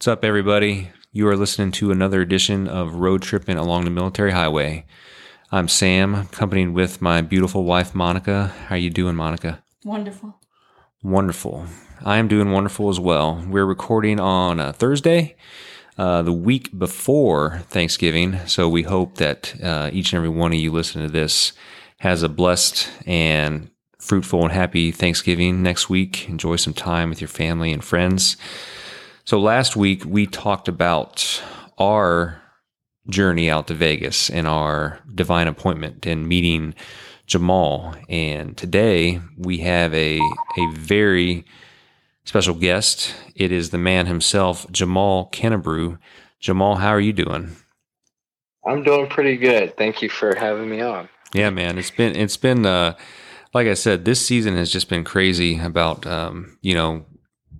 What's up, everybody? You are listening to another edition of Road Tripping Along the Military Highway. I'm Sam, accompanied with my beautiful wife, Monica. How are you doing, Monica? Wonderful. Wonderful. I am doing wonderful as well. We're recording on a Thursday, uh, the week before Thanksgiving. So we hope that uh, each and every one of you listening to this has a blessed and fruitful and happy Thanksgiving next week. Enjoy some time with your family and friends. So last week we talked about our journey out to Vegas and our divine appointment and meeting Jamal. And today we have a a very special guest. It is the man himself, Jamal Kennebrew. Jamal, how are you doing? I'm doing pretty good. Thank you for having me on. Yeah, man. It's been it's been uh like I said, this season has just been crazy about um, you know,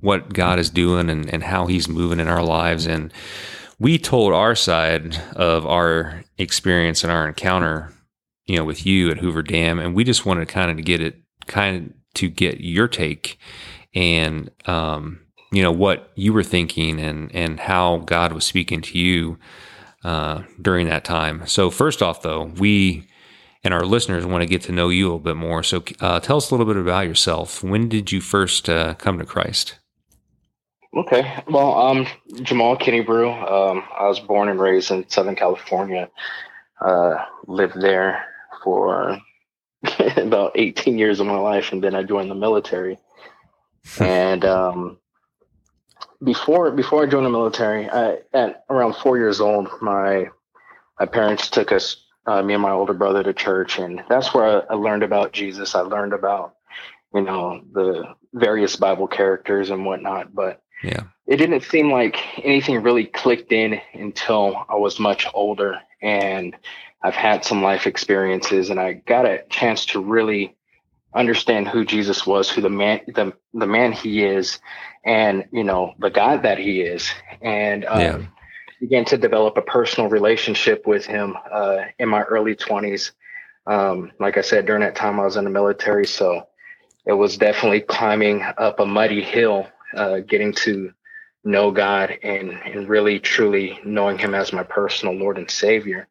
what God is doing and, and how He's moving in our lives. And we told our side of our experience and our encounter, you know, with you at Hoover Dam, and we just wanted kind of to get it, kind of to get your take and, um, you know, what you were thinking and and how God was speaking to you uh, during that time. So first off, though, we and our listeners want to get to know you a little bit more. So uh, tell us a little bit about yourself. When did you first uh, come to Christ? Okay. Well, um, Jamal Kennebrew. Um, I was born and raised in Southern California. Uh, lived there for about 18 years of my life, and then I joined the military. and um, before before I joined the military, I, at around four years old, my my parents took us, uh, me and my older brother, to church, and that's where I, I learned about Jesus. I learned about you know the various Bible characters and whatnot, but yeah. It didn't seem like anything really clicked in until I was much older and I've had some life experiences and I got a chance to really understand who Jesus was, who the man the the man he is, and you know the God that he is, and um, yeah. began to develop a personal relationship with him uh, in my early twenties. Um, like I said, during that time I was in the military, so it was definitely climbing up a muddy hill uh, getting to know God and, and really truly knowing Him as my personal Lord and Savior.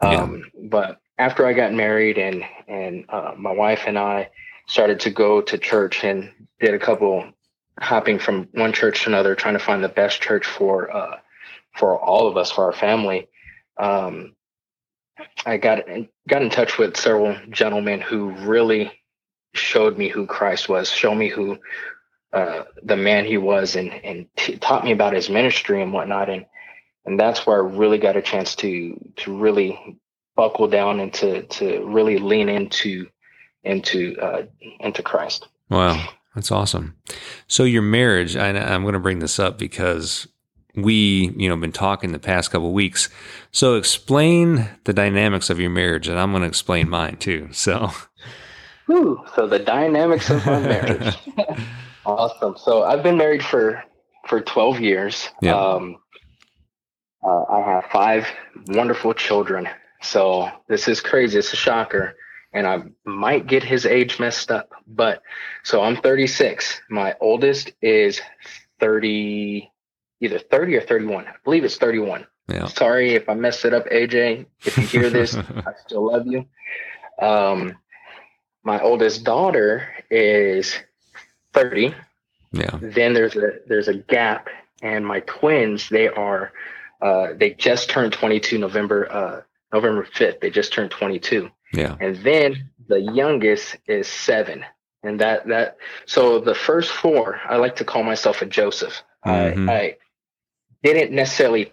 Um, yeah. But after I got married and and uh, my wife and I started to go to church and did a couple hopping from one church to another, trying to find the best church for uh, for all of us, for our family. Um, I got got in touch with several gentlemen who really showed me who Christ was, show me who uh, the man he was and and t- taught me about his ministry and whatnot and and that's where I really got a chance to to really buckle down and to to really lean into into uh, into Christ. Wow, that's awesome. So your marriage, I, I'm going to bring this up because we you know been talking the past couple weeks. So explain the dynamics of your marriage, and I'm going to explain mine too. So. Ooh, so the dynamics of my marriage. Awesome. So I've been married for for 12 years. Yeah. Um, uh, I have five wonderful children. So this is crazy. It's a shocker. And I might get his age messed up. But so I'm 36. My oldest is 30, either 30 or 31. I believe it's 31. Yeah. Sorry if I messed it up, AJ. If you hear this, I still love you. Um, my oldest daughter is 30. Yeah. Then there's a there's a gap, and my twins they are uh, they just turned 22 November uh, November 5th. They just turned 22. Yeah. And then the youngest is seven, and that that so the first four I like to call myself a Joseph. Mm-hmm. I, I didn't necessarily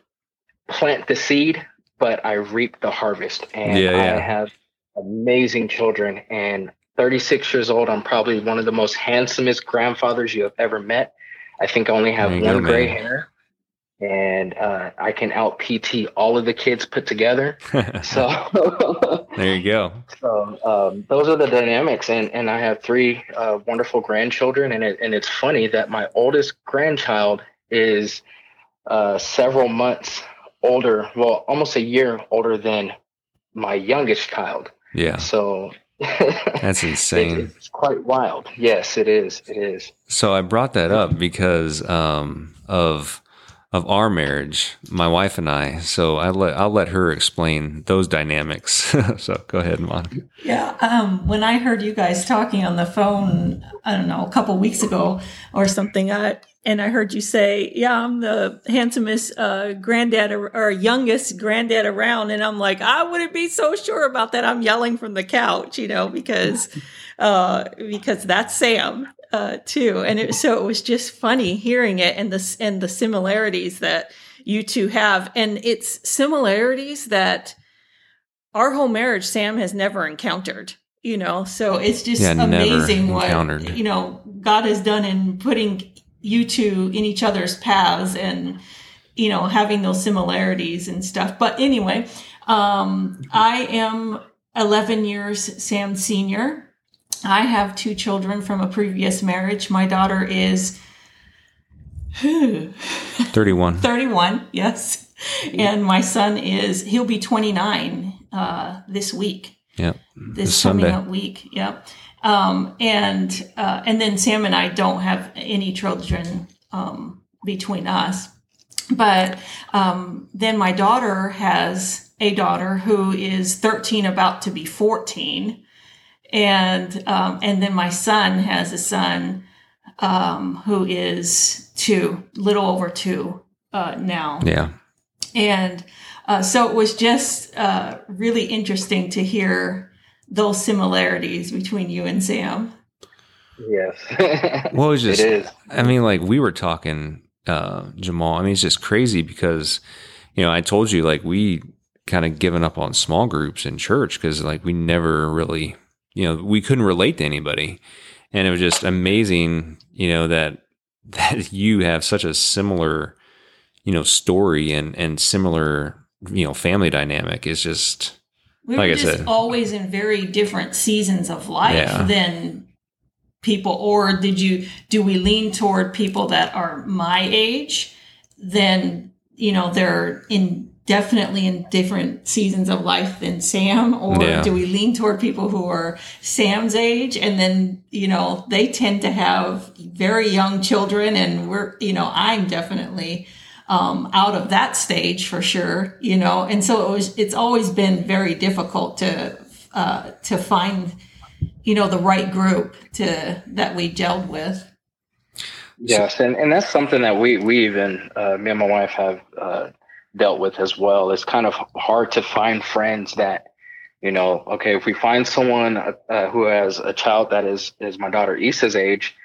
plant the seed, but I reaped the harvest, and yeah, yeah. I have amazing children and 36 years old. I'm probably one of the most handsomest grandfathers you have ever met. I think I only have one go, gray man. hair, and uh, I can out PT all of the kids put together. so there you go. So um, those are the dynamics, and and I have three uh, wonderful grandchildren, and it, and it's funny that my oldest grandchild is uh, several months older, well, almost a year older than my youngest child. Yeah. So that's insane. it's quite wild. Yes, it is. It is. So I brought that up because um, of of our marriage, my wife and I. So I let I'll let her explain those dynamics. so go ahead, Monica. Yeah, um, when I heard you guys talking on the phone, I don't know, a couple weeks ago or something, I, and I heard you say, "Yeah, I'm the handsomest uh, granddad or, or youngest granddad around," and I'm like, I wouldn't be so sure about that. I'm yelling from the couch, you know, because uh, because that's Sam uh, too, and it, so it was just funny hearing it and the and the similarities that you two have, and it's similarities that our whole marriage Sam has never encountered. You know, so it's just Yeah, amazing what you know God has done in putting you two in each other's paths and you know having those similarities and stuff. But anyway, um, I am 11 years Sam senior. I have two children from a previous marriage. My daughter is 31. 31, yes. And my son is, he'll be 29 uh, this week, Yep. this This coming Sunday. up week. Yep. Um, and, uh, and then Sam and I don't have any children um, between us. But um, then my daughter has a daughter who is 13, about to be 14. And, um, and then my son has a son um, who is two, little over two uh, now. Yeah. And uh, so it was just uh, really interesting to hear those similarities between you and Sam. Yes. Well, it's just, it is. I mean, like we were talking, uh, Jamal. I mean, it's just crazy because, you know, I told you like we kind of given up on small groups in church because like we never really, you know, we couldn't relate to anybody, and it was just amazing, you know, that that you have such a similar, you know, story and and similar, you know, family dynamic is just We Like were I just said. always in very different seasons of life Yeah. than people. Or did you do we lean toward people that are my age? Then you know they're in definitely in different seasons of life than Sam, or Yeah. do we lean toward people who are Sam's age? And then you know they tend to have very young children, and we're you know I'm definitely um, out of that stage for sure, you know. And so it was. It's always been very difficult to uh, to find, you know, the right group to that we gelled with. Yes, and, and that's something that we we even uh, me and my wife have uh, dealt with as well. It's kind of hard to find friends that you know. Okay, if we find someone uh, who has a child that is is my daughter Issa's age,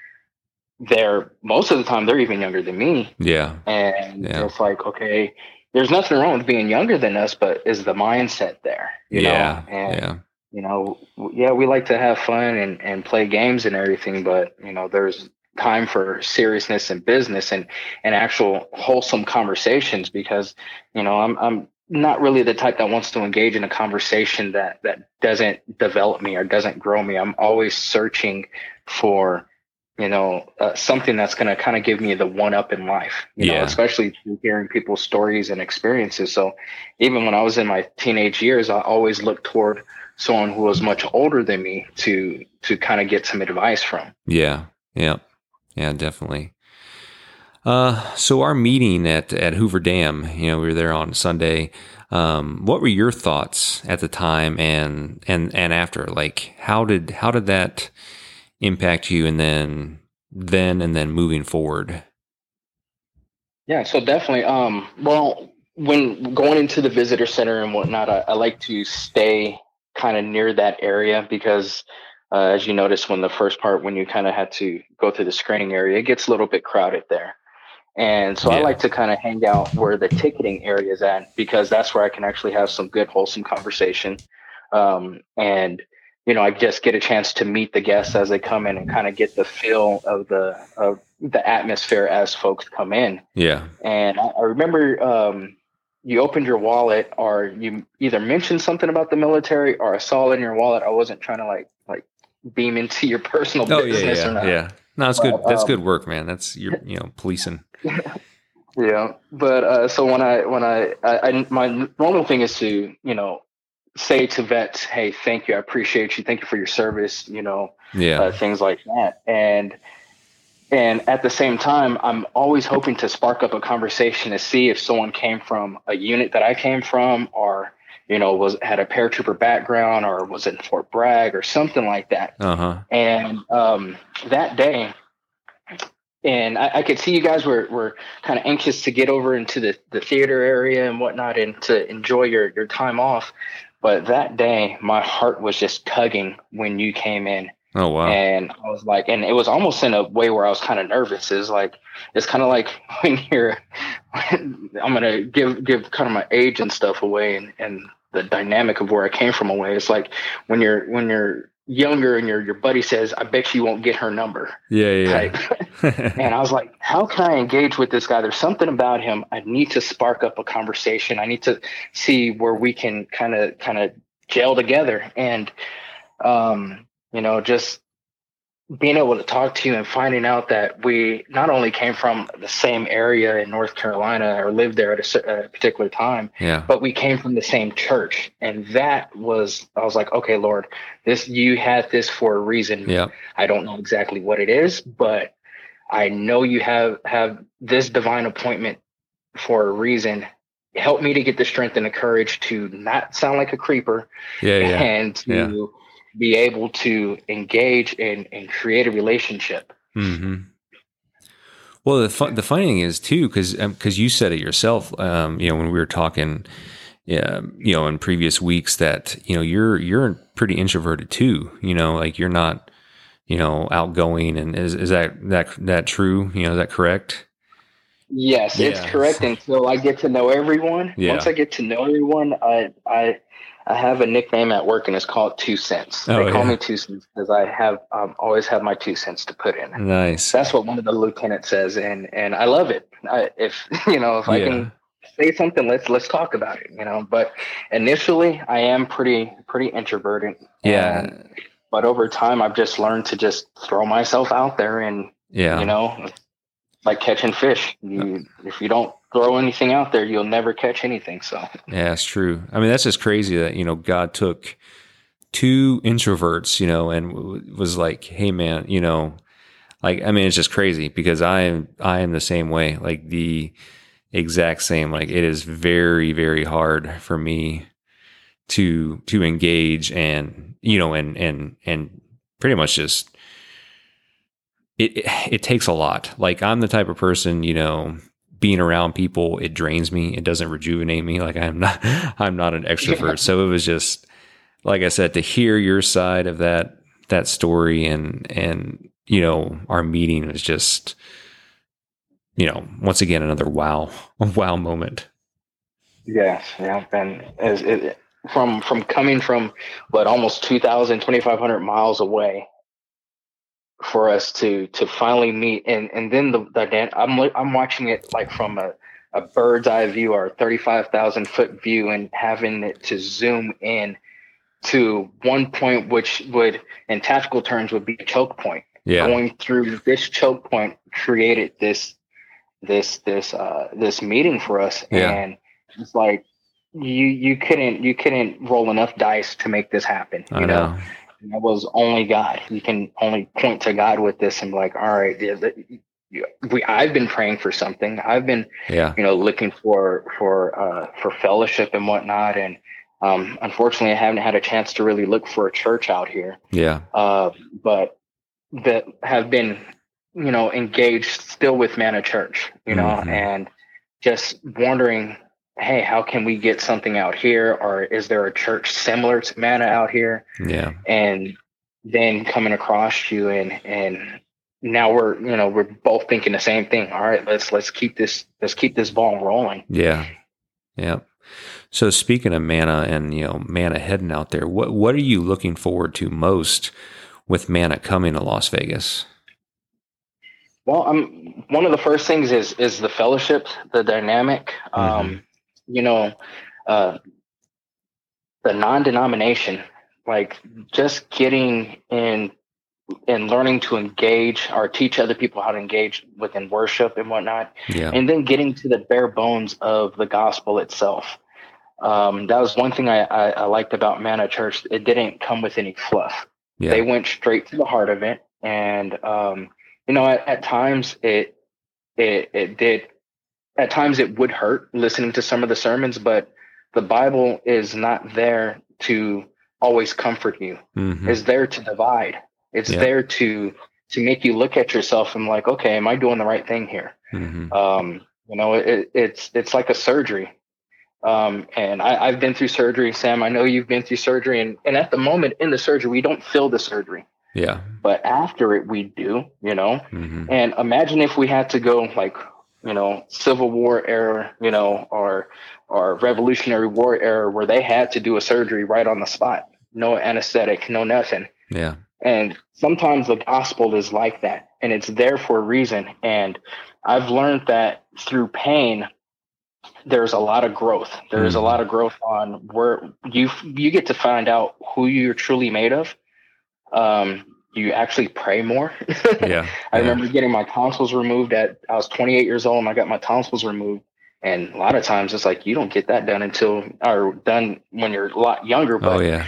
they're most of the time they're even younger than me, yeah, and Yeah. it's like okay, there's nothing wrong with being younger than us, but is the mindset there? You yeah, know? and yeah, you know, yeah, we like to have fun and, and play games and everything, but you know, there's time for seriousness and business and, and actual wholesome conversations because, you know, I'm, I'm not really the type that wants to engage in a conversation that, that doesn't develop me or doesn't grow me. I'm always searching for, you know, uh, something that's going to kind of give me the one up in life, you know, Yeah. especially hearing people's stories and experiences. So even when I was in my teenage years, I always looked toward someone who was much older than me to to kind of get some advice from. yeah, yeah, yeah, definitely. Uh, so our meeting at at Hoover Dam, you know, we were there on Sunday. Um, what were your thoughts at the time and and and after? Like, how did how did that impact you? And then then and then moving forward. Yeah, so definitely. Um, well, when going into the visitor center and whatnot, I, I like to stay kind of near that area because, uh, as you noticed, when the first part, when you kind of had to go through the screening area, it gets a little bit crowded there. And so I like to kind of hang out where the ticketing area is at because that's where I can actually have some good, wholesome conversation. Um, and you know, I just get a chance to meet the guests as they come in and kind of get the feel of the of the atmosphere as folks come in. Yeah, And I, I remember um, you opened your wallet, or you either mentioned something about the military, or I saw it in your wallet. I wasn't trying to like like beam into your personal oh yeah, business or yeah, not. yeah. No, that's good. But, That's um, good work, man. That's you're you know policing. Yeah, but uh, so when I when I, I, I my normal thing is to you know say to vets, hey, thank you, I appreciate you, thank you for your service, you know, Yeah, uh, things like that. And and at the same time, I'm always hoping to spark up a conversation to see if someone came from a unit that I came from, or you know, was had a paratrooper background, or was in Fort Bragg, or something like that. Uh-huh. And um, that day, and I, I, could see you guys were, were kind of anxious to get over into the, the theater area and whatnot and to enjoy your, your time off. But that day, my heart was just tugging when you came in. Oh wow! And I was like, and it was almost in a way where I was kind of nervous. Is like, it's kind of like when you're, I'm gonna give give kind of my age and stuff away, and and the dynamic of where I came from away. It's like when you're when you're younger and your your buddy says, "I bet you won't get her number." Yeah, yeah. and I was like, "How can I engage with this guy? There's something about him. I need to spark up a conversation. I need to see where we can kind of kind of gel together." And um, you know, just being able to talk to you and finding out that we not only came from the same area in North Carolina or lived there at a, a, particular time, yeah. but we came from the same church. And that was, I was like, okay, Lord, this, you had this for a reason. Yeah. I don't know exactly what it is, but I know you have, have this divine appointment for a reason. Help me to get the strength and the courage to not sound like a creeper. Yeah. yeah. And to, yeah be able to engage and, and create a relationship. Mm-hmm. Well, the fun, the funny thing is too, because because um, you said it yourself, um, you know, when we were talking, yeah, you know, in previous weeks that you know you're you're pretty introverted too. You know, like you're not, you know, outgoing, and is is that that that true? You know, is that correct? Yes, yeah. it's correct until I get to know everyone. Yeah. Once I get to know everyone, I I I have a nickname at work and it's called Two Cents. Oh, they call yeah. me Two Cents because I have um, always have my two cents to put in. Nice. That's what one of the lieutenants says, and and I love it. I, if you know, if I can say something, let's let's talk about it. You know, but initially I am pretty pretty introverted. Yeah. but over time, I've just learned to just throw myself out there, and Yeah. you know, like catching fish. You, if you don't throw anything out there, you'll never catch anything. So Yeah, it's true. I mean, that's just crazy that, you know, God took two introverts, you know, and w- was like, "Hey man, you know, like I mean, it's just crazy because I am I am the same way. Like the exact same. Like it is very very hard for me to to engage and, you know, and and and pretty much just it, it it takes a lot. Like I'm the type of person, you know, being around people, it drains me. It doesn't rejuvenate me. Like I'm not I'm not an extrovert. So it was just like I said, to hear your side of that that story and and you know, our meeting was just you know, once again another wow wow moment. yes, yeah, and as it, from from coming from what almost 2,000, 2,500 miles away for us to to finally meet, and and then the the dan- I'm I'm watching it like from a a bird's eye view or 35,000 foot view and having it to zoom in to one point which would in tactical terms would be a choke point Yeah. going through this choke point created this this this uh this meeting for us Yeah. and it's like you you couldn't you couldn't roll enough dice to make this happen you I know. And that was only god you can only point to god with this and be like all right yeah, the, you- we i've been praying for something i've been Yeah. you know looking for for uh for fellowship and whatnot and um unfortunately i haven't had a chance to really look for a church out here Yeah. uh, but that have been, you know, engaged still with Manna Church, you know, Mhm. and just wondering, hey, how can we get something out here, or is there a church similar to Manna out here? Yeah. And then coming across you, and and now we're, you know, we're both thinking the same thing. All right, let's let's keep this let's keep this ball rolling. Yeah. Yeah. So speaking of manna and you know manna heading out there, what what are you looking forward to most with manna coming to Las Vegas? Well, I'm one of the first things is is the fellowship, the dynamic. Um, you know, uh, the non-denomination, like just getting in and learning to engage or teach other people how to engage within worship and whatnot, Yeah. and then getting to the bare bones of the gospel itself. Um, that was one thing I, I, I liked about Manna Church. It didn't come with any fluff Yeah. they went straight to the heart of it and um, you know, at, at times it, it, it did, at times it would hurt listening to some of the sermons, but the Bible is not there to always comfort you. Mhm. It's there to divide. It's Yeah. there to, to make you look at yourself and like, okay, am I doing the right thing here? Mhm. um, you know it, it's it's like a surgery um, and I, i've been through surgery sam i know you've been through surgery and, and at the moment in the surgery we don't feel the surgery Yeah. but after it we do you know Mhm. and imagine if we had to go like you know civil war era you know or or revolutionary war era where they had to do a surgery right on the spot no anesthetic no nothing Yeah. and sometimes the gospel is like that, and it's there for a reason. And I've learned that through pain, there's a lot of growth. There's a Mhm. lot of growth on where you you get to find out who you're truly made of. Um, you actually pray more. Yeah. I Yeah. remember getting my tonsils removed at I was 28 years old, and I got my tonsils removed. And a lot of times, it's like you don't get that done until or done when you're a lot younger. But Oh yeah.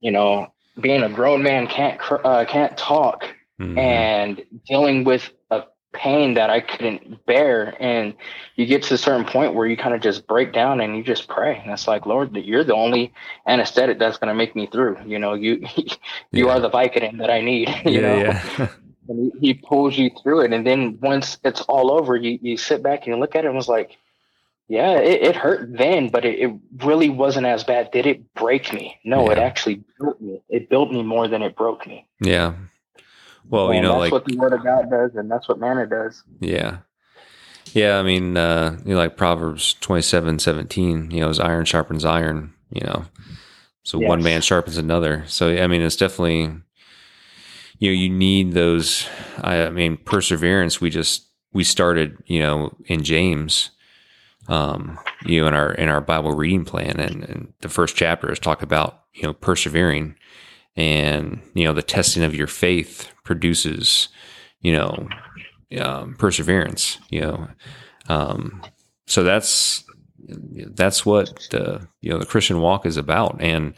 you know, being a grown man can't uh, can't talk Mhm. and dealing with a pain that I couldn't bear, and you get to a certain point where you kind of just break down and you just pray, and it's like, Lord, that you're the only anesthetic that's going to make me through. You know, you you Yeah. are the Vicodin that I need. You yeah. know, Yeah. and he, pulls you through it, and then once it's all over, you you sit back and you look at it and was like. Yeah, it, it hurt then, but it, it really wasn't as bad. Did it break me? No, it actually built me. It built me more than it broke me. yeah. Well, you know, that's like what the word of God does, and that's what manna does. Yeah. Yeah, I mean, uh, you know, like Proverbs twenty seven seventeen, you know, as iron sharpens iron, you know. So one man sharpens another. So I mean it's definitely you know, you need those I, I mean, perseverance we just we started, you know, in James, um, you know, in our in our Bible reading plan and, and the first chapter is talk about, you know, persevering and, you know, the testing of your faith produces, you know, um, perseverance. You know, um, so that's that's what the you know the Christian walk is about, and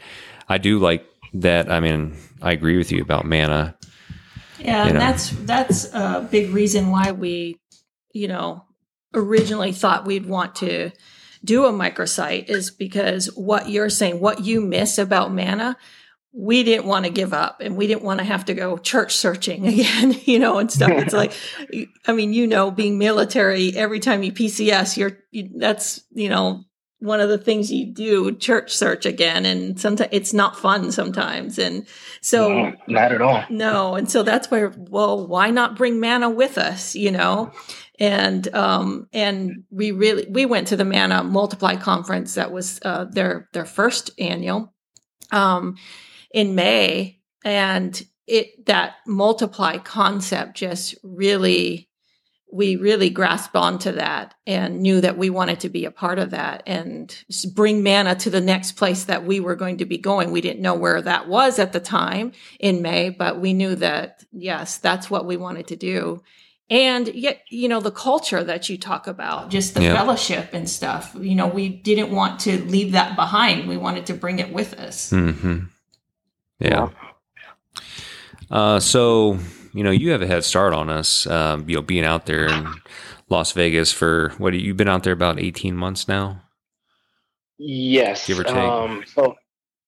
I do like that. I mean, I agree with you about manna. Yeah, You and know. that's that's a big reason why we, you know, originally thought we'd want to do a microsite is because what you're saying, what you miss about manna, we didn't want to give up and we didn't want to have to go church searching again, you know, and stuff. It's like, I mean, you know, being military, every time you PCS, you're, you, that's, you know, one of the things you do, church search again. And sometimes it's not fun sometimes. And so, No, not at all. no, and so that's where well, why not bring manna with us, you know? And um and we really we went to the Manna Multiply conference that was uh their their first annual um in May and it that multiply concept just really we really grasped onto that and knew that we wanted to be a part of that and bring manna to the next place that we were going to be going. We didn't know where that was at the time in May, but we knew that, yes, that's what we wanted to do. And yet, you know, the culture that you talk about, just the Yeah. fellowship and stuff, you know, we didn't want to leave that behind. We wanted to bring it with us. hmm Yeah. Uh, so you know, you have a head start on us. Um, you know, being out there in Las Vegas for what? You've been out there about eighteen months now. Yes. Give or take. Um, so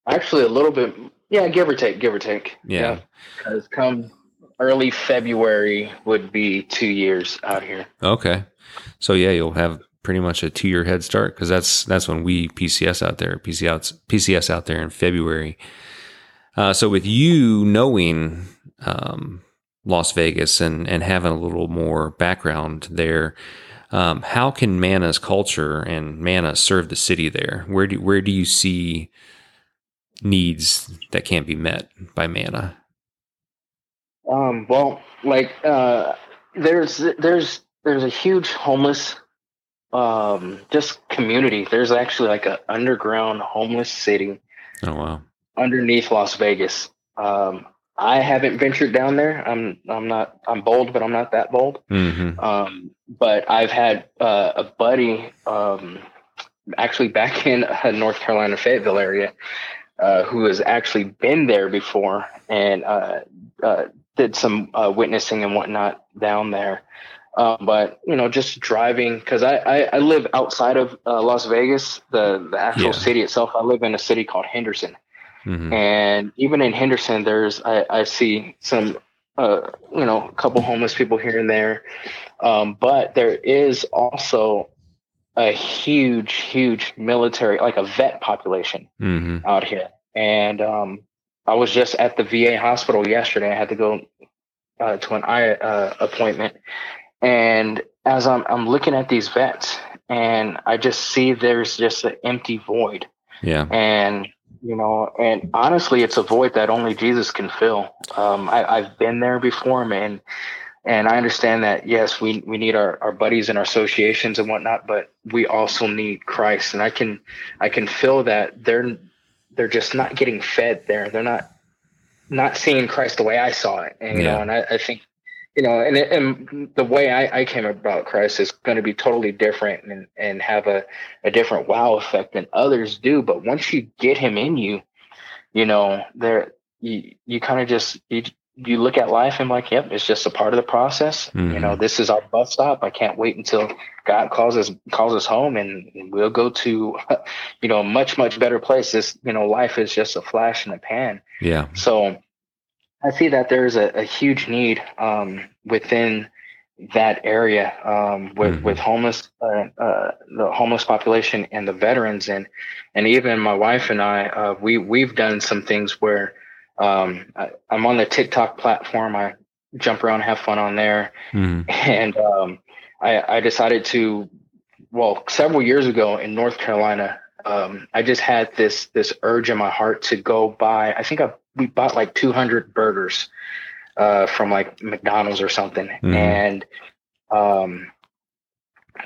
actually, a little bit. Yeah, give or take. Give or take. Yeah. Because come early February would be two years out here. Okay. So yeah, you'll have pretty much a two year head start because that's that's when we PCS out there, PCS PCS out there in February. Uh, so with you knowing um, Las Vegas and and having a little more background there, um, how can Manna's culture and Manna serve the city there? Where do where do you see needs that can't be met by Manna? Um, well, like uh, there's there's there's a huge homeless um just community. There's actually like an underground homeless city Oh wow, underneath Las Vegas. Um, I haven't ventured down there. I'm I'm not I'm bold, but I'm not that bold. hmm Um, but I've had uh, a buddy, um, actually back in uh, North Carolina, Fayetteville area, uh, who has actually been there before, and uh, uh, did some uh, witnessing and whatnot down there. Um, but you know, just driving because I, I, I live outside of uh, Las Vegas, the the actual Yeah. city itself. I live in a city called Henderson, Mhm. and even in Henderson, there's I, I see some uh, you know a couple homeless people here and there, um, but there is also a huge, huge military, like a vet population Mhm. out here. And um, I was just at the VA hospital yesterday. I had to go uh, to an eye uh, appointment, and as I'm I'm looking at these vets, and I just see there's just an empty void, Yeah. and you know, and honestly, it's a void that only Jesus can fill. Um, I, I've been there before, man. And I understand that yes, we, we need our, our buddies and our associations and whatnot, but we also need Christ. And I can I can feel that they're they're just not getting fed there. They're not not seeing Christ the way I saw it. And you Yeah. know, and I, I think you know, and and the way I, I came about Christ is going to be totally different and and have a a different wow effect than others do. But once you get Him in you, you know, there you you kind of just you you look at life and like, yep, it's just a part of the process. You Mhm. know, this is our bus stop. I can't wait until God calls us calls us home, and we'll go to, you know, a much much better place. This you know, life is just a flash in the pan. Yeah. So I see that there's a, a huge need um, within that area um, with Mhm. with homeless uh, uh, the homeless population and the veterans and and even my wife and I uh, we we've done some things where um, I, I'm on the TikTok platform I jump around have fun on there Mhm. and um, I, I decided to well several years ago in North Carolina um, I just had this this urge in my heart to go buy I think I we bought like 200 burgers uh, from like McDonald's or something Mhm. and um,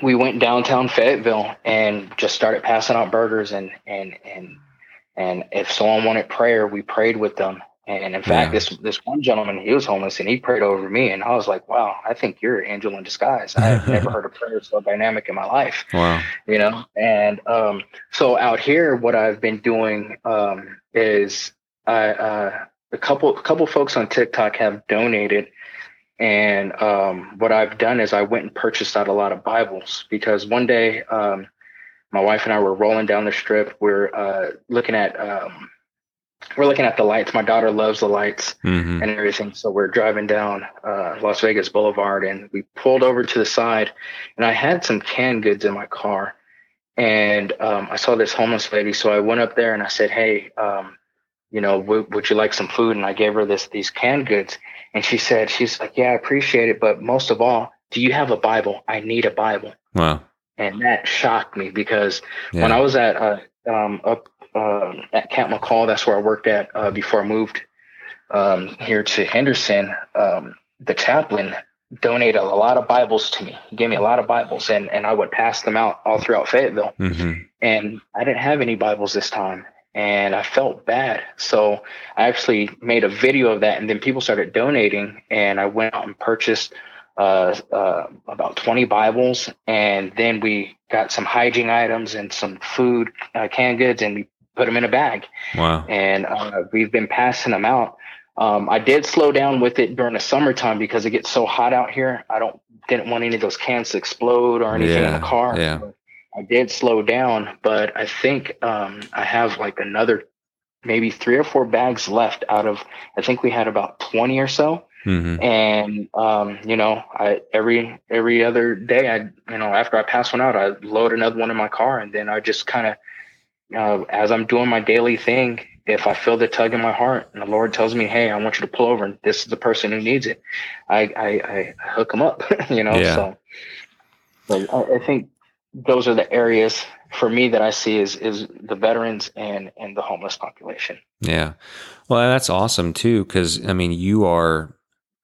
we went downtown Fayetteville and just started passing out burgers and and and and if someone wanted prayer we prayed with them and in fact Yeah. this this one gentleman he was homeless and he prayed over me and I was like wow I think you're an angel in disguise I've never heard a prayer so dynamic in my life Wow. you know and um so out here what i've been doing um is i uh a couple a couple folks on tiktok have donated and um what i've done is i went and purchased out a lot of bibles because one day um my wife and i were rolling down the strip we're uh looking at um we're looking at the lights my daughter loves the lights Mhm. and everything. So we're driving down uh, Las Vegas Boulevard and we pulled over to the side and I had some canned goods in my car and um, I saw this homeless lady. So I went up there and I said, Hey, um, you know, w- would you like some food? And I gave her this, these canned goods and she said, she's like, yeah, I appreciate it. But most of all, do you have a Bible? I need a Bible. Wow. And that shocked me because Yeah. when I was at uh, um, up um, at Camp McCall, that's where I worked at uh, before I moved um, here to Henderson. Um, the chaplain donated a lot of Bibles to me. He gave me a lot of Bibles, and and I would pass them out all throughout Fayetteville. Mhm. And I didn't have any Bibles this time, and I felt bad. So I actually made a video of that, and then people started donating, and I went out and purchased uh, uh, about 20 Bibles, and then we got some hygiene items and some food, uh, canned goods, and we put them in a bag, Wow. and uh, we've been passing them out. Um, I did slow down with it during the summertime because it gets so hot out here. I don't didn't want any of those cans to explode or anything in the car. yeah. I did slow down, but I think um, I have like another maybe three or four bags left out of I think we had about 20 or so. Mhm. And um, you know, I every every other day I you know, after I pass one out, I load another one in my car and then I just kind of uh, as I'm doing my daily thing, if I feel the tug in my heart and the Lord tells me, "Hey, I want you to pull over, and this is the person who needs it," I I, I hook them up. you know, Yeah. so, so I, I think those are the areas for me that I see is is the veterans and and the homeless population. Yeah. Well, that's awesome too, because I mean, you are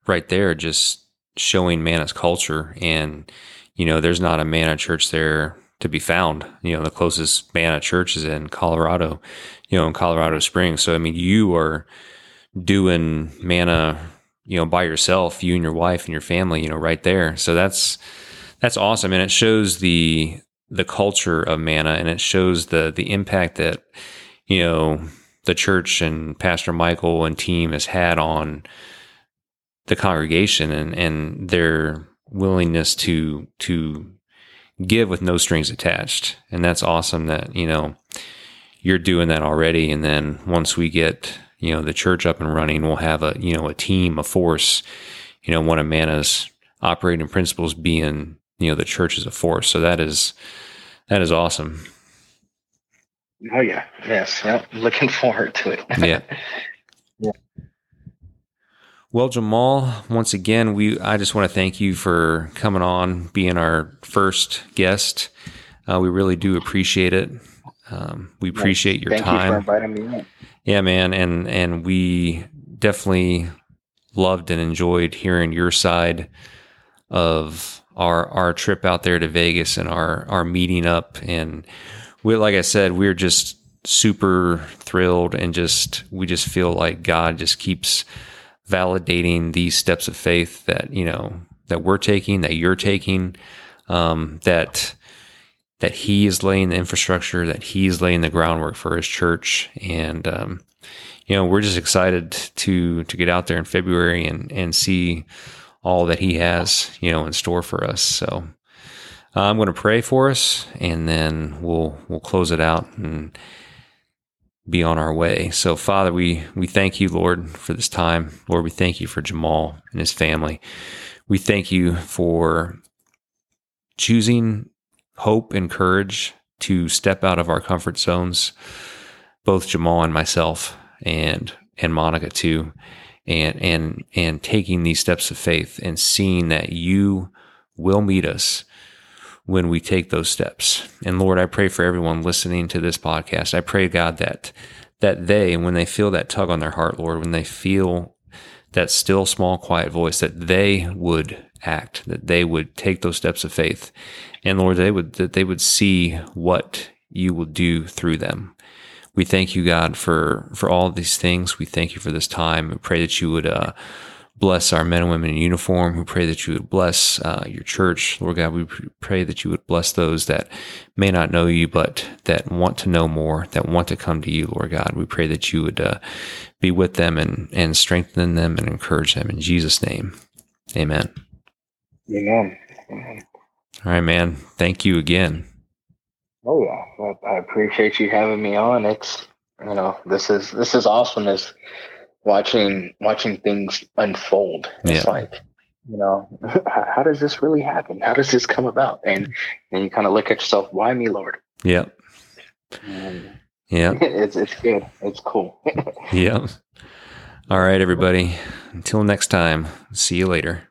right there just showing Manna's culture. And, you know, there's not a Manna church there to be found. You know, the closest Manna church is in Colorado, you know, in Colorado Springs. So, I mean, you are doing Manna, you know, by yourself, you and your wife and your family, you know, right there. So that's, that's awesome. And it shows the, the culture of Manna and it shows the, the impact that, you know, the church and Pastor Michael and team has had on the congregation and and their willingness to to give with no strings attached. And that's awesome that, you know, you're doing that already. And then once we get, you know, the church up and running, we'll have a, you know, a team, a force, you know, one of Manna's operating principles being, you know, the church is a force. So that is, that is awesome. Oh yeah. Yes. Yep. Looking forward to it. yeah. Yeah. Well, Jamal, once again, we I just want to thank you for coming on, being our first guest. Uh, we really do appreciate it. Um, we appreciate your thank time. You for inviting me. In. Yeah, man, and and we definitely loved and enjoyed hearing your side of our our trip out there to Vegas and our our meeting up. And we like I said, we're just super thrilled and just we just feel like God just keeps validating these steps of faith that you know that we're taking, that you're taking, um, that that He is laying the infrastructure, that He's laying the groundwork for His church, and um, you know we're just excited to to get out there in February and and see all that He has you know in store for us. So. Uh, I'm going to pray for us, and then we'll we'll close it out and be on our way. So, Father, we, we thank you, Lord, for this time. Lord, we thank you for Jamal and his family. We thank you for choosing hope and courage to step out of our comfort zones, both Jamal and myself, and and Monica too, and and and taking these steps of faith and seeing that you will meet us when we take those steps. And Lord, I pray for everyone listening to this podcast. I pray, God, that that they, when they feel that tug on their heart, Lord, when they feel that still small, quiet voice, that they would act, that they would take those steps of faith. And Lord, they would that they would see what you will do through them. We thank you, God, for for all of these things. We thank you for this time. We pray that you would uh, bless our men and women in uniform. We pray that you would bless uh, your church. Lord God, we pray that you would bless those that may not know you, but that want to know more, that want to come to you, Lord God. We pray that you would uh, be with them and, and strengthen them and encourage them in Jesus' name. Amen. Amen. Amen. All right, man. Thank you again. Oh yeah, I appreciate you having me on. It's you know this is this is awesome. This watching watching things unfold. It's yeah. like, you know, how does this really happen? How does this come about? And and you kind of look at yourself, why me, Lord? Yeah. yeah. It's it's good. It's cool. yeah. All right, everybody. Until next time. See you later.